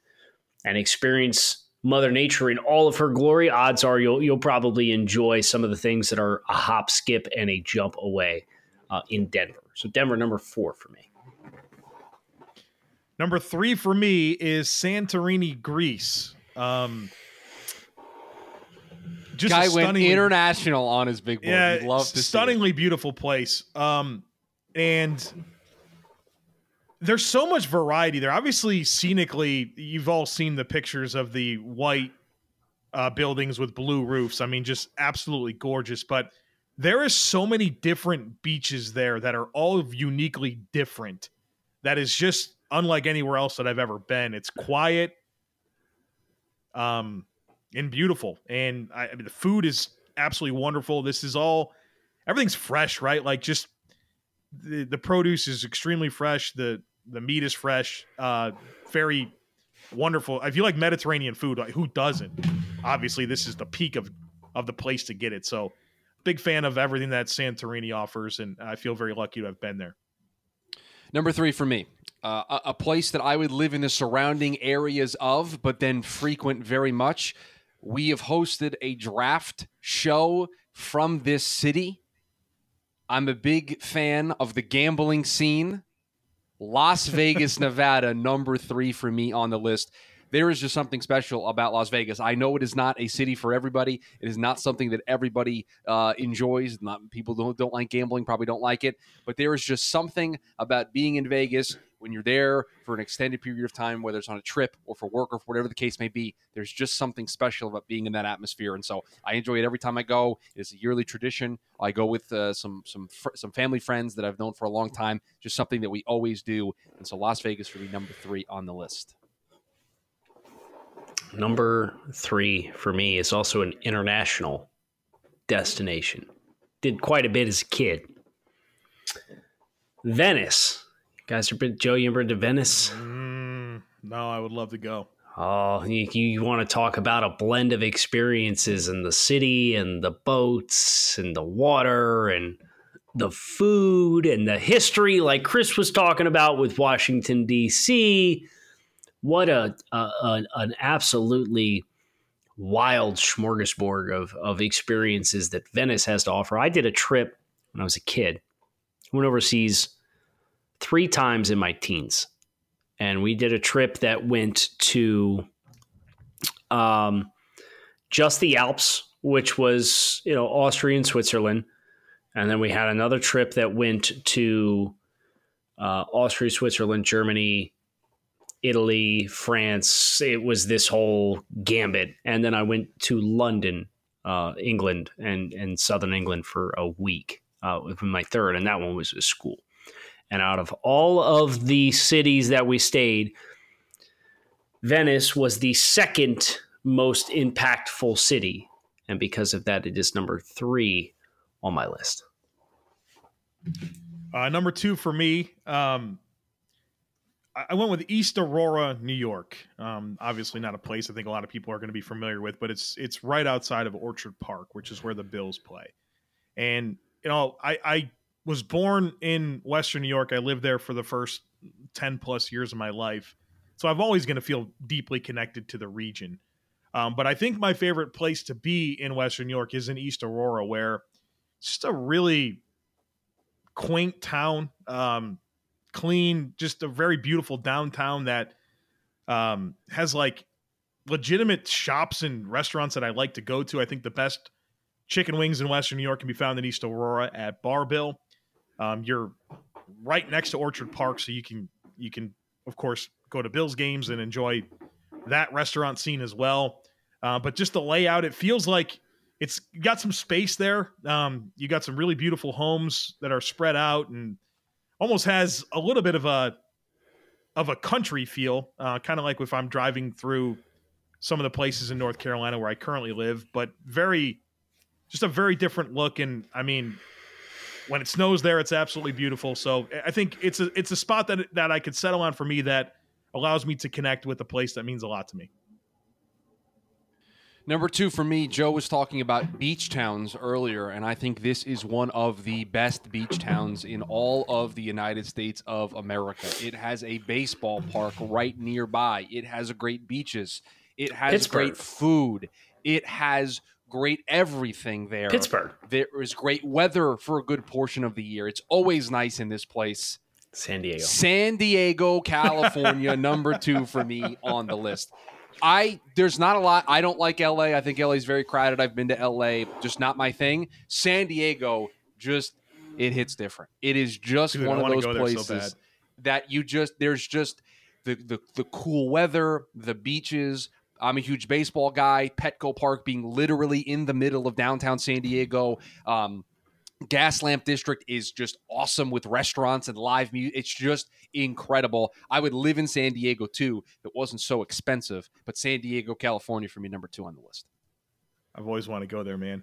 S2: and experience Mother Nature in all of her glory, odds are you'll you'll probably enjoy some of the things that are a hop, skip, and a jump away uh, in Denver. So Denver number four for me.
S1: Number three for me is Santorini, Greece. Um, just
S3: Guy went international on his big board.
S1: Yeah,
S3: love to see
S1: stunningly beautiful place. Um, and there's so much variety there. Obviously, scenically, you've all seen the pictures of the white uh, buildings with blue roofs. I mean, just absolutely gorgeous. But there is so many different beaches there that are all uniquely different. That is just unlike anywhere else that I've ever been. It's quiet, um, and beautiful, and I, I mean, the food is absolutely wonderful. This is all everything's fresh, right? Like just the the produce is extremely fresh. The the meat is fresh. Uh, very wonderful. If you like Mediterranean food, like, who doesn't? Obviously, this is the peak of of the place to get it. So, big fan of everything that Santorini offers, and I feel very lucky to have been there.
S3: Number three for me, uh, a, a place that I would live in the surrounding areas of, but then frequent very much. We have hosted a draft show from this city. I'm a big fan of the gambling scene. Las Vegas, Nevada, number three for me on the list. There is just something special about Las Vegas. I know it is not a city for everybody. It is not something that everybody uh, enjoys. Not people don't don't like gambling, probably don't like it. But there is just something about being in Vegas when you're there for an extended period of time, whether it's on a trip or for work or for whatever the case may be. There's just something special about being in that atmosphere, and so I enjoy it every time I go. It's a yearly tradition. I go with uh, some some fr- some family friends that I've known for a long time. Just something that we always do, and so Las Vegas for me number three on the list.
S2: Number three for me is also an international destination. Did quite a bit as a kid. Venice. Guys are been Joe, you ever been to Venice?
S1: Mm, no, I would love to go.
S2: Oh, you, you want to talk about a blend of experiences in the city and the boats and the water and the food and the history, like Chris was talking about with Washington, D.C. What a, a, a an absolutely wild smorgasbord of, of experiences that Venice has to offer. I did a trip when I was a kid, went overseas three times in my teens and we did a trip that went to um, just the Alps, which was you know Austria and Switzerland. and then we had another trip that went to uh, Austria, Switzerland, Germany, Italy, France. It was this whole gambit, and then I went to London, uh, England, and and Southern England for a week uh, my third, and that one was a school. And out of all of the cities that we stayed, Venice was the second most impactful city. And because of that, it is number three on my list.
S1: Uh, number two for me, um, I went with East Aurora, New York. Um, obviously, not a place I think a lot of people are going to be familiar with, but it's it's right outside of Orchard Park, which is where the Bills play. And you know, I, I was born in Western New York. I lived there for the first ten plus years of my life, so I'm always going to feel deeply connected to the region. Um, but I think my favorite place to be in Western New York is in East Aurora, where it's just a really quaint town, um, clean, just a very beautiful downtown that um, has like legitimate shops and restaurants that I like to go to. I think the best chicken wings in Western New York can be found in East Aurora at Bar Bill. Um, you're right next to Orchard Park, so you can you can of course go to Bills games and enjoy that restaurant scene as well. Uh, but just the layout, it feels like it's got some space there. Um, you got some really beautiful homes that are spread out and almost has a little bit of a of a country feel, uh, kind of like if I'm driving through some of the places in North Carolina where I currently live, but very just a very different look. And I mean, when it snows there, it's absolutely beautiful. So I think it's a it's a spot that that I could settle on for me that allows me to connect with a place that means a lot to me.
S3: Number two for me, Joe was talking about beach towns earlier, and I think this is one of the best beach towns in all of the United States of America. It has a baseball park right nearby. It has great beaches. It has
S2: Pittsburgh.
S3: great food. It has great everything there.
S2: Pittsburgh.
S3: There is great weather for a good portion of the year. It's always nice in this place.
S2: San Diego.
S3: San Diego, California, <laughs> number two for me on the list. I there's not a lot. I don't like LA. I think LA is very crowded. I've been to LA, just not my thing. San Diego, just it hits different. It is just
S1: Dude,
S3: one of those
S1: there so
S3: places that you just there's just the, the the cool weather, the beaches. I'm a huge baseball guy. Petco Park being literally in the middle of downtown San Diego. Um, Gaslamp District is just awesome with restaurants and live music. It's just incredible. I would live in San Diego too. If it wasn't so expensive, but San Diego, California, for me, number two on the list.
S1: I've always wanted to go there, man.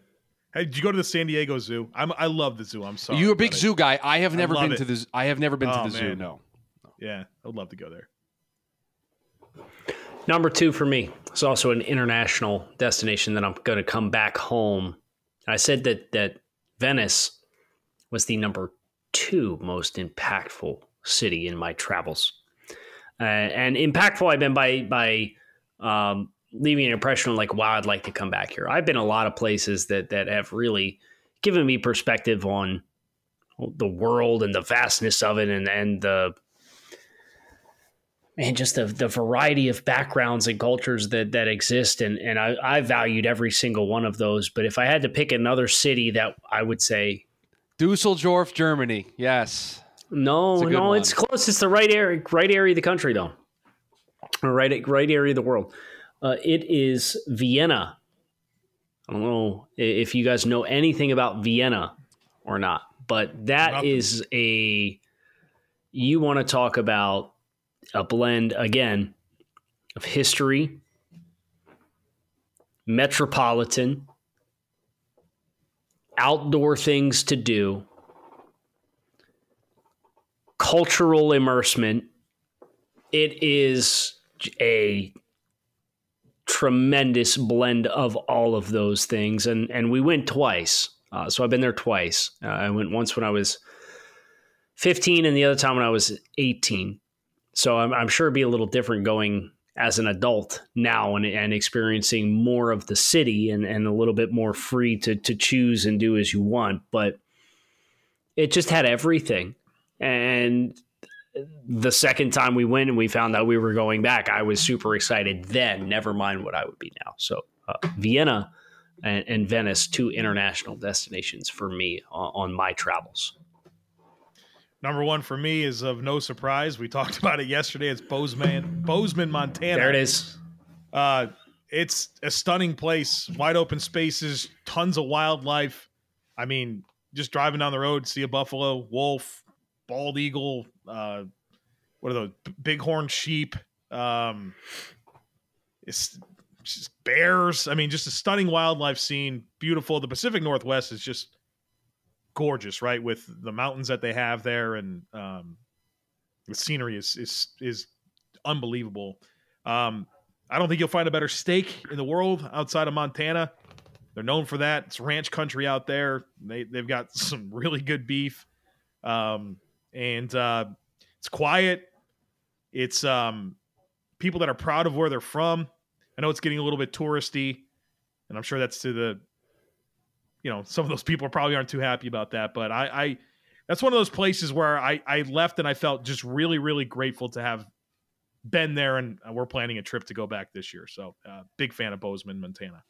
S1: Hey, did you go to the San Diego Zoo? I'm, I love the zoo. I'm sorry.
S3: You're a big
S1: I-
S3: zoo guy? I have never
S1: love
S3: been
S1: it.
S3: to the. I have never been
S1: Oh,
S3: to the zoo.
S1: man.
S3: No.
S1: Yeah, I would love to go there.
S2: Number two for me is also an international destination that I'm going to come back home. I said that that Venice was the number two most impactful city in my travels, uh, and impactful I've been by by um, leaving an impression like, wow, I'd like to come back here. I've been a lot of places that that have really given me perspective on the world and the vastness of it, and and the and just the, the variety of backgrounds and cultures that that exist and and I, I valued every single one of those but if i had to pick another city that i would say
S3: Dusseldorf, Germany. Yes.
S2: no
S3: It's
S2: no
S3: one.
S2: it's close it's the right area right area of the country though or right right area of the world uh, it is vienna i don't know if you guys know anything about vienna or not but that
S1: Nothing.
S2: is a you want to talk about a blend again of history, metropolitan, outdoor things to do, cultural immersement. It is a tremendous blend of all of those things, and and we went twice. Uh, so I've been there twice. Uh, I went once when I was 15, and the other time when I was 18. So I'm, I'm sure it'd be a little different going as an adult now and, and experiencing more of the city and, and a little bit more free to, to choose and do as you want. But it just had everything. And the second time we went and we found out we were going back, I was super excited then, never mind what I would be now. So uh, Vienna and, and Venice, two international destinations for me on, on my travels.
S1: Number one for me is of no surprise. We talked <laughs> about it yesterday. It's Bozeman, Bozeman, Montana.
S2: There it is.
S1: Uh, it's a stunning place, wide open spaces, tons of wildlife. I mean, just driving down the road, see a buffalo, wolf, bald eagle, uh, what are those? Bighorn sheep. Um, it's just bears. I mean, just a stunning wildlife scene. Beautiful. The Pacific Northwest is just gorgeous, right? With the mountains that they have there, and um, the scenery is is is unbelievable. Um, I don't think you'll find a better steak in the world outside of Montana. They're known for that. It's ranch country out there. They they've got <laughs> some really good beef, um, and uh, it's quiet. It's um, people that are proud of where they're from. I know it's getting a little bit touristy, and I'm sure that's to the, you know, some of those people probably aren't too happy about that. But I, I that's one of those places where I I left and I felt just really really grateful to have been there, and we're planning a trip to go back this year. So uh, big fan of Bozeman, Montana.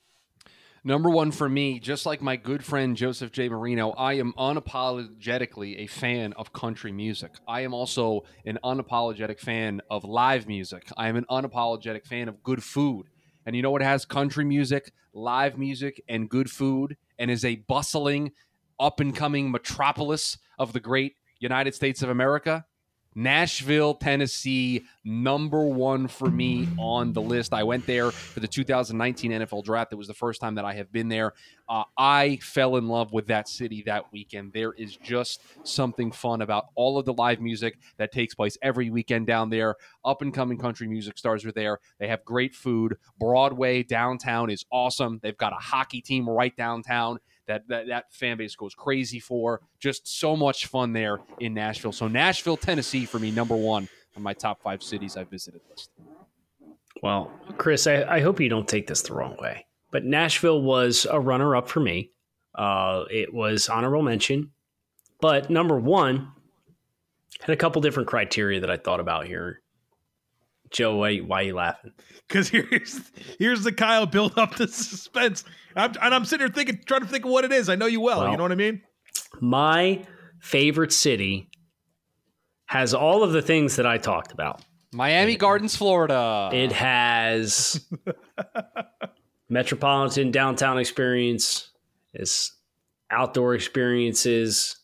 S3: Number one for me, just like my good friend Joseph J. Marino, I am unapologetically a fan of country music. I am also an unapologetic fan of live music. I am an unapologetic fan of good food. And you know what has country music, live music, and good food, and is a bustling, up and coming metropolis of the great United States of America? Nashville, Tennessee, number one for me on the list. I went there for the 2019 NFL draft. It was the first time that I have been there. Uh, I fell in love with that city that weekend. There is just something fun about all of the live music that takes place every weekend down there. Up and coming country music stars are there. They have great food. Broadway downtown is awesome. They've got a hockey team right downtown that, that that fan base goes crazy for. Just so much fun there in Nashville. So Nashville, Tennessee, for me, number one on my top five cities I visited list.
S2: Well, Chris, I, I hope you don't take this the wrong way, but Nashville was a runner up for me. Uh, it was honorable mention, but number one had a couple different criteria that I thought about here. Joe, why, why are you laughing?
S1: Because here's here's the Kyle build up the suspense, I'm, and I'm sitting here thinking, trying to think of what it is. I know you well.
S2: Well,
S1: you know what I mean?
S2: My favorite city has all of the things that I talked about.
S3: Miami Gardens, Florida.
S2: It has metropolitan downtown experience, it's outdoor experiences,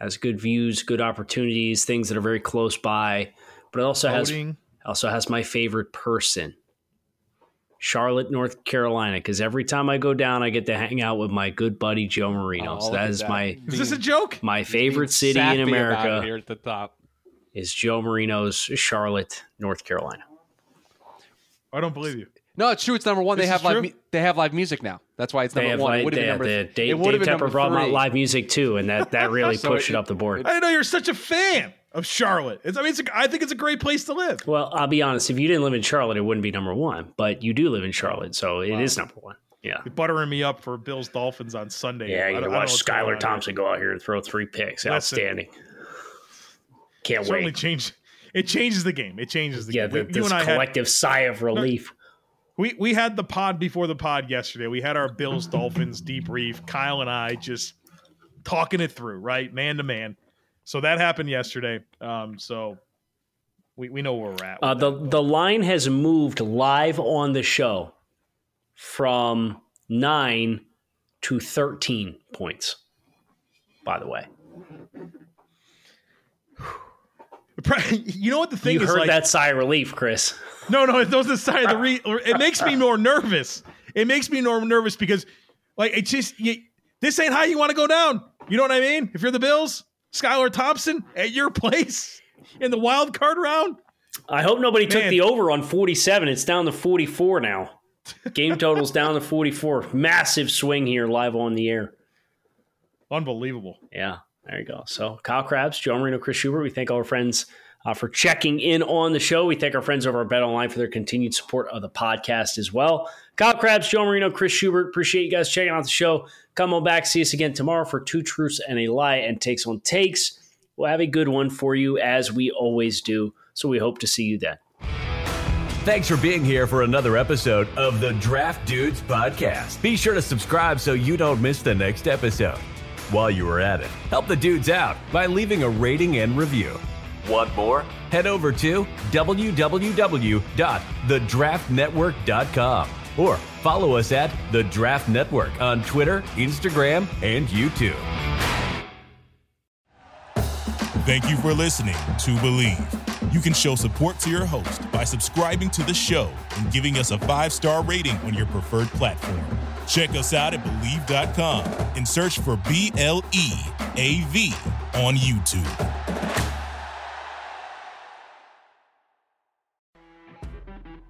S2: has good views, good opportunities, things that are very close by. But it also has
S1: Boating.
S2: Also has my favorite person. Charlotte, North Carolina, because every time I go down, I get to hang out with my good buddy Joe Marino.
S3: Oh,
S2: so
S3: look
S2: that
S3: at
S2: is
S3: that.
S2: my
S1: Is this a joke?
S2: my favorite city in America
S3: here at the top.
S2: is Joe Marino's Charlotte, North Carolina.
S1: I don't believe you.
S3: No, it's true. It's number one.
S1: This
S3: they have live. mu- They have live music now. That's why it's
S2: They
S3: number
S2: have
S3: one. it would have been number.
S2: the
S3: it
S2: Dave,
S3: would have
S2: Dave
S3: been
S2: Tepper
S3: number
S2: brought 'em out
S3: three.
S2: live music too, and that that <laughs> really
S3: So
S2: pushed it,
S3: it-
S2: up the board.
S1: I didn't know you're such a fan of Charlotte. It's, I mean, it's a, I think it's a great place to live.
S2: Well, I'll be honest. If you didn't live in Charlotte, it wouldn't be number one. But you do live in Charlotte, so it is number one. Yeah,
S1: You're buttering me up for Bills Dolphins on Sunday.
S2: yeah.
S1: I
S2: You
S1: don't-
S2: can
S1: I
S2: watch
S1: what's going on
S2: Skylar
S1: here.
S2: Thompson go out here and throw three picks.
S1: Listen.
S2: Outstanding. Can't
S1: Certainly
S2: wait.
S1: change. It changes the game. It changes the
S2: Yeah,
S1: game. you
S2: this
S1: and I had
S2: collective sigh of relief.
S1: we we had the pod before the pod yesterday. We had our Bills Dolphins debrief. Kyle and I just talking it through, right, man to man. So that happened yesterday. Um, so we, we know where we're at.
S2: Uh, the the line has moved live on the show from nine to thirteen points. By the way, <sighs>
S1: you know what the thing
S2: you
S1: is
S2: heard
S1: like?
S2: that sigh of relief, Chris.
S1: No, no, it doesn't sign the re. <laughs> It makes me more nervous. It makes me more nervous because, like, it just you, this ain't how you want to go down. You know what I mean? If you're the Bills, Skylar Thompson at your place in the wild card round.
S2: I hope nobody took the over on 47. It's down to 44 now. Game <laughs> total's down to 44. Massive swing here live on the air.
S1: Unbelievable.
S2: Yeah, there you go. So Kyle Crabbs, Joe Marino, Chris Schubert, we thank all our friends uh, for checking in on the show. We thank our friends over at Bet Online for their continued support of the podcast as well. Kyle Crabbs, Joe Marino, Chris Schubert, appreciate you guys checking out the show. Come on back, see us again tomorrow for Two Truths and a Lie and Takes on Takes. We'll have a good one for you as we always do. So we hope to see you then.
S5: Thanks for being here for another episode of the Draft Dudes Podcast. Be sure to subscribe so you don't miss the next episode. While you are at it, help the dudes out by leaving a rating and review. Want more? Head over to www.thedraftnetwork.com or follow us at The Draft Network on Twitter, Instagram, and YouTube.
S6: Thank you for listening to Bleav. You can show support to your host by subscribing to the show and giving us a five star rating on your preferred platform. Check us out at Bleav.com and search for B L E A V on YouTube.